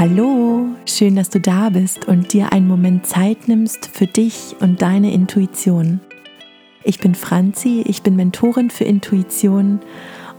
Hallo, schön, dass du da bist und dir einen Moment Zeit nimmst für dich und deine Intuition. Ich bin Franzi, ich bin Mentorin für Intuition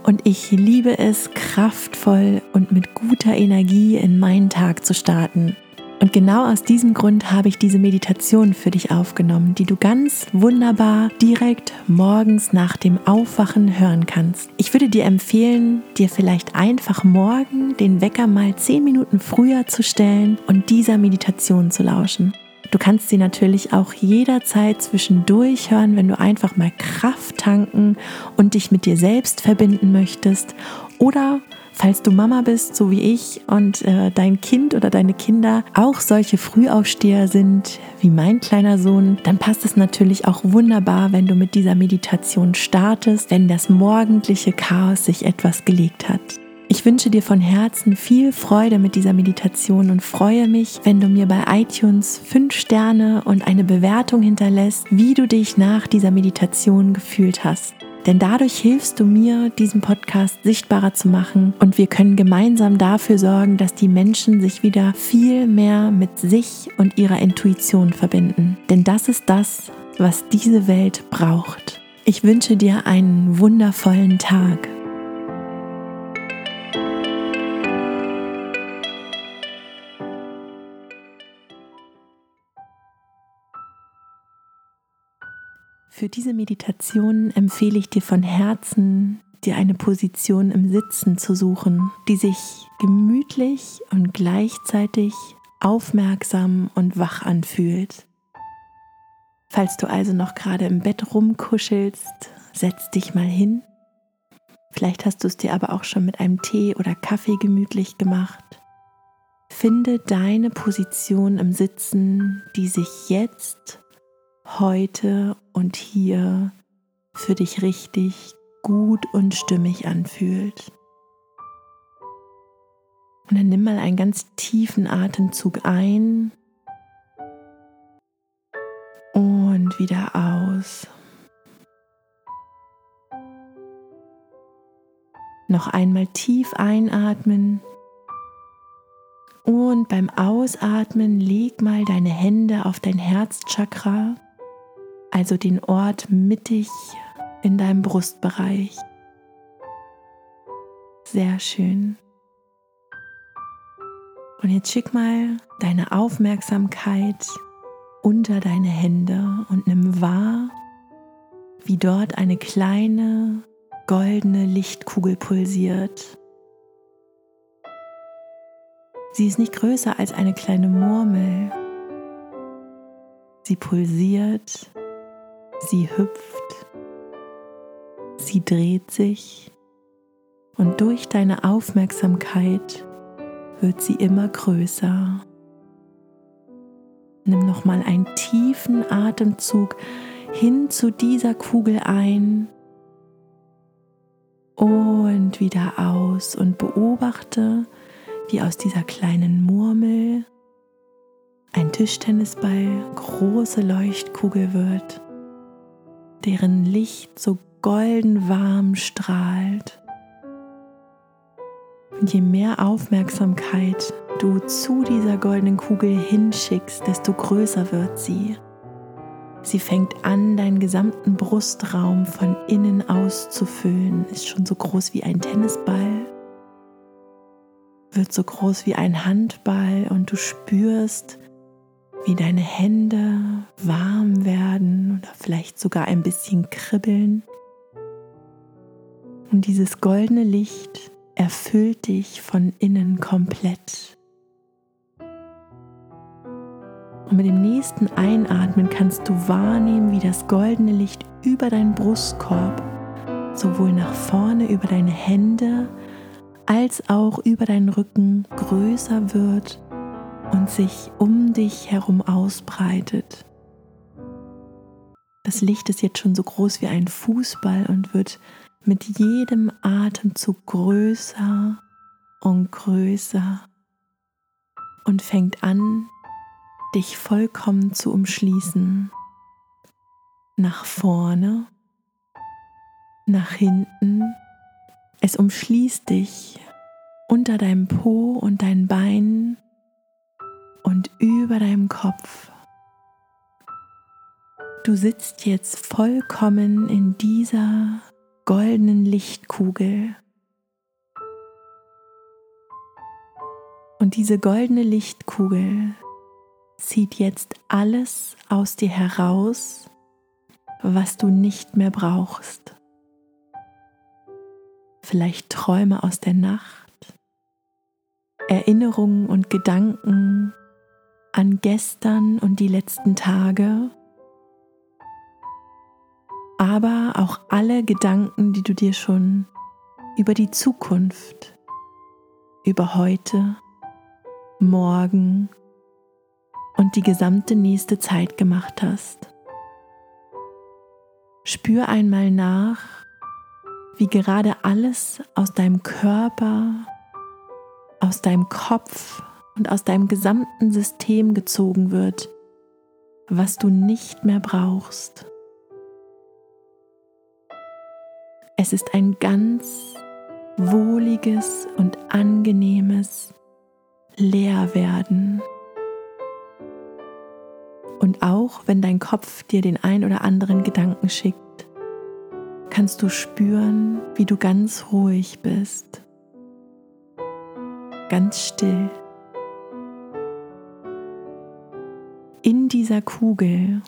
und ich liebe es, kraftvoll und mit guter Energie in meinen Tag zu starten. Und genau aus diesem Grund habe ich diese Meditation für dich aufgenommen, die du ganz wunderbar direkt morgens nach dem Aufwachen hören kannst. Ich würde dir empfehlen, dir vielleicht einfach morgen den Wecker mal zehn Minuten früher zu stellen und dieser Meditation zu lauschen. Du kannst sie natürlich auch jederzeit zwischendurch hören, wenn du einfach mal Kraft tanken und dich mit dir selbst verbinden möchtest oder Falls du Mama bist, so wie ich, und äh, dein Kind oder deine Kinder auch solche Frühaufsteher sind wie mein kleiner Sohn, dann passt es natürlich auch wunderbar, wenn du mit dieser Meditation startest, wenn das morgendliche Chaos sich etwas gelegt hat. Ich wünsche dir von Herzen viel Freude mit dieser Meditation und freue mich, wenn du mir bei iTunes fünf Sterne und eine Bewertung hinterlässt, wie du dich nach dieser Meditation gefühlt hast. Denn dadurch hilfst du mir, diesen Podcast sichtbarer zu machen und wir können gemeinsam dafür sorgen, dass die Menschen sich wieder viel mehr mit sich und ihrer Intuition verbinden. Denn das ist das, was diese Welt braucht. Ich wünsche dir einen wundervollen Tag. Für diese Meditation empfehle ich dir von Herzen, dir eine Position im Sitzen zu suchen, die sich gemütlich und gleichzeitig aufmerksam und wach anfühlt. Falls du also noch gerade im Bett rumkuschelst, setz dich mal hin. Vielleicht hast du es dir aber auch schon mit einem Tee oder Kaffee gemütlich gemacht. Finde deine Position im Sitzen, die sich jetzt heute und hier für dich richtig gut und stimmig anfühlt. Und dann nimm mal einen ganz tiefen Atemzug ein und wieder aus. Noch einmal tief einatmen und beim Ausatmen leg mal deine Hände auf dein Herzchakra also den Ort mittig in deinem Brustbereich. Sehr schön. Und jetzt schick mal deine Aufmerksamkeit unter deine Hände und nimm wahr, wie dort eine kleine goldene Lichtkugel pulsiert. Sie ist nicht größer als eine kleine Murmel. Sie pulsiert Sie hüpft, sie dreht sich. Und durch deine Aufmerksamkeit wird sie immer größer. Nimm noch mal einen tiefen Atemzug hin zu dieser Kugel ein. Und wieder aus und beobachte, wie aus dieser kleinen Murmel ein Tischtennisball große Leuchtkugel wird deren Licht so golden warm strahlt. Und je mehr Aufmerksamkeit du zu dieser goldenen Kugel hinschickst, desto größer wird sie. Sie fängt an, deinen gesamten Brustraum von innen aus zu füllen, ist schon so groß wie ein Tennisball, wird so groß wie ein Handball und du spürst, wie deine Hände warm werden oder vielleicht sogar ein bisschen kribbeln. Und dieses goldene Licht erfüllt dich von innen komplett. Und mit dem nächsten Einatmen kannst du wahrnehmen, wie das goldene Licht über deinen Brustkorb sowohl nach vorne über deine Hände als auch über deinen Rücken größer wird und sich um dich herum ausbreitet. Das Licht ist jetzt schon so groß wie ein Fußball und wird mit jedem Atemzug größer und größer und fängt an, dich vollkommen zu umschließen. Nach vorne, nach hinten. Es umschließt dich unter deinem Po und deinen Beinen über deinem Kopf. Du sitzt jetzt vollkommen in dieser goldenen Lichtkugel. Und diese goldene Lichtkugel zieht jetzt alles aus dir heraus, was du nicht mehr brauchst. Vielleicht Träume aus der Nacht, Erinnerungen und Gedanken an gestern und die letzten Tage, aber auch alle Gedanken, die du dir schon über die Zukunft, über heute, morgen und die gesamte nächste Zeit gemacht hast. Spür einmal nach, wie gerade alles aus deinem Körper, aus deinem Kopf und aus deinem gesamten System gezogen wird, was du nicht mehr brauchst. Es ist ein ganz wohliges und angenehmes Leerwerden. Und auch wenn dein Kopf dir den ein oder anderen Gedanken schickt, kannst du spüren, wie du ganz ruhig bist, ganz still. Dieser Kugel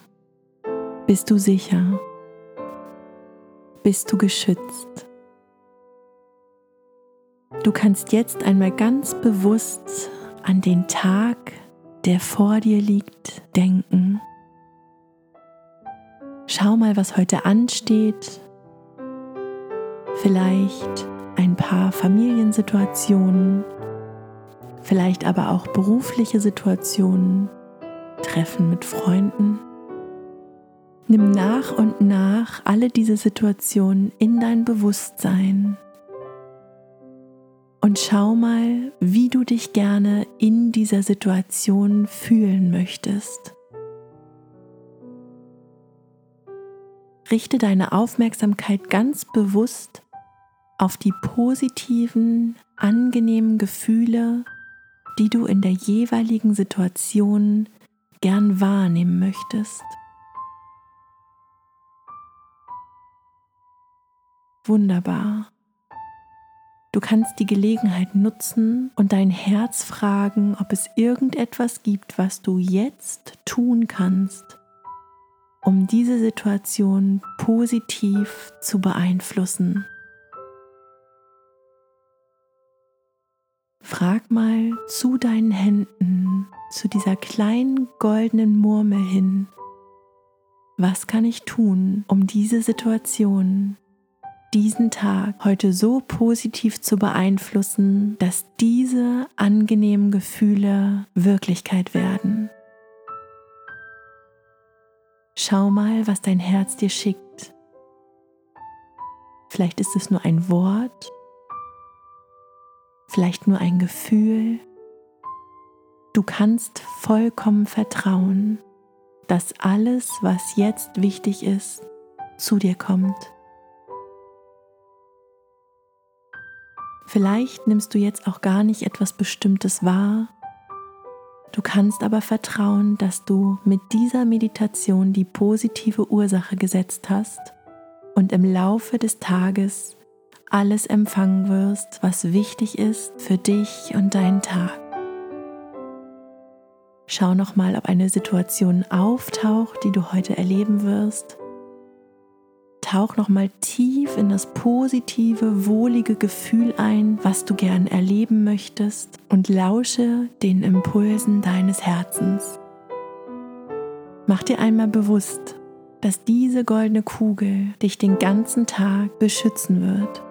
bist du sicher, bist du geschützt. Du kannst jetzt einmal ganz bewusst an den Tag der vor dir liegt, denken. Schau mal, was heute ansteht. Vielleicht ein paar Familiensituationen, vielleicht aber auch berufliche Situationen, Treffen mit Freunden. Nimm nach und nach alle diese Situationen in dein Bewusstsein und schau mal, wie du dich gerne in dieser Situation fühlen möchtest. Richte deine Aufmerksamkeit ganz bewusst auf die positiven, angenehmen Gefühle, die du in der jeweiligen Situation gern wahrnehmen möchtest. Wunderbar. Du kannst die Gelegenheit nutzen und dein Herz fragen, ob es irgendetwas gibt, was du jetzt tun kannst, um diese Situation positiv zu beeinflussen. Frag mal zu deinen Händen, zu dieser kleinen goldenen Murmel hin, was kann ich tun, um diese Situation diesen Tag heute so positiv zu beeinflussen, dass diese angenehmen Gefühle Wirklichkeit werden. Schau mal, was dein Herz dir schickt. Vielleicht ist es nur ein Wort, vielleicht nur ein Gefühl. Du kannst vollkommen vertrauen, dass alles, was jetzt wichtig ist, zu dir kommt. Vielleicht nimmst du jetzt auch gar nicht etwas Bestimmtes wahr. Du kannst aber vertrauen, dass du mit dieser Meditation die positive Ursache gesetzt hast und im Laufe des Tages alles empfangen wirst, was wichtig ist für dich und deinen Tag. Schau nochmal, ob eine Situation auftaucht, die du heute erleben wirst tauch nochmal tief in das positive, wohlige Gefühl ein, was du gern erleben möchtest und lausche den Impulsen deines Herzens. Mach dir einmal bewusst, dass diese goldene Kugel dich den ganzen Tag beschützen wird.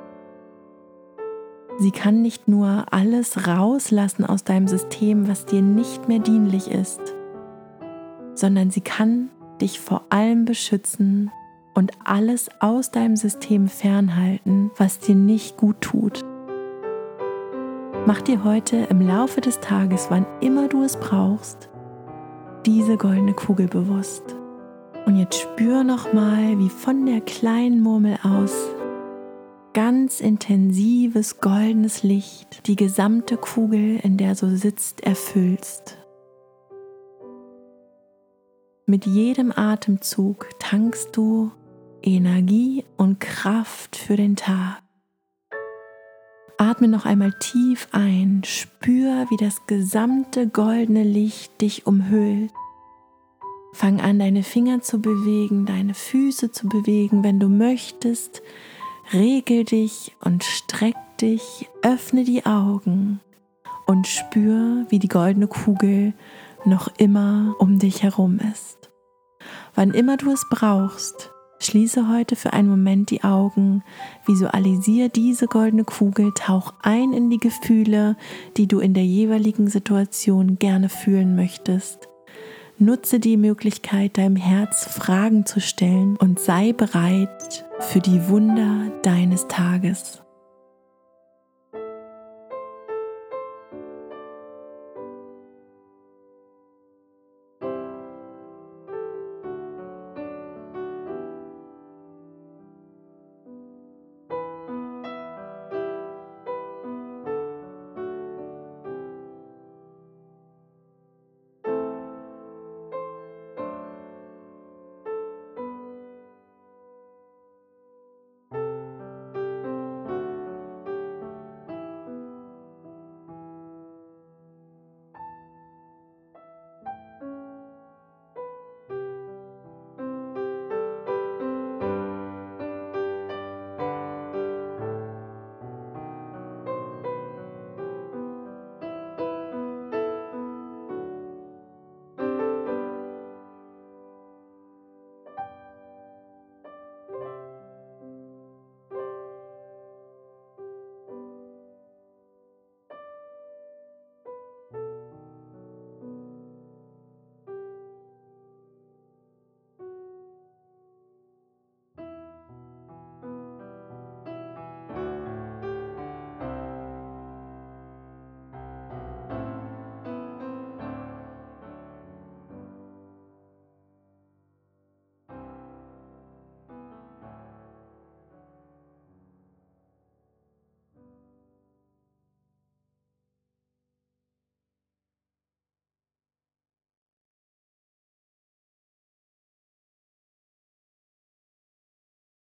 Sie kann nicht nur alles rauslassen aus deinem System, was dir nicht mehr dienlich ist, sondern sie kann dich vor allem beschützen und alles aus deinem System fernhalten, was dir nicht gut tut. Mach dir heute im Laufe des Tages, wann immer du es brauchst, diese goldene Kugel bewusst. Und jetzt spür nochmal, wie von der kleinen Murmel aus ganz intensives goldenes Licht die gesamte Kugel, in der du sitzt, erfüllst. Mit jedem Atemzug tankst du Energie und Kraft für den Tag. Atme noch einmal tief ein, spür, wie das gesamte goldene Licht dich umhüllt. Fang an, deine Finger zu bewegen, deine Füße zu bewegen, wenn du möchtest. Regel dich und streck dich, öffne die Augen und spür, wie die goldene Kugel noch immer um dich herum ist. Wann immer du es brauchst, Schließe heute für einen Moment die Augen, visualisiere diese goldene Kugel, tauch ein in die Gefühle, die du in der jeweiligen Situation gerne fühlen möchtest. Nutze die Möglichkeit, deinem Herz Fragen zu stellen und sei bereit für die Wunder deines Tages.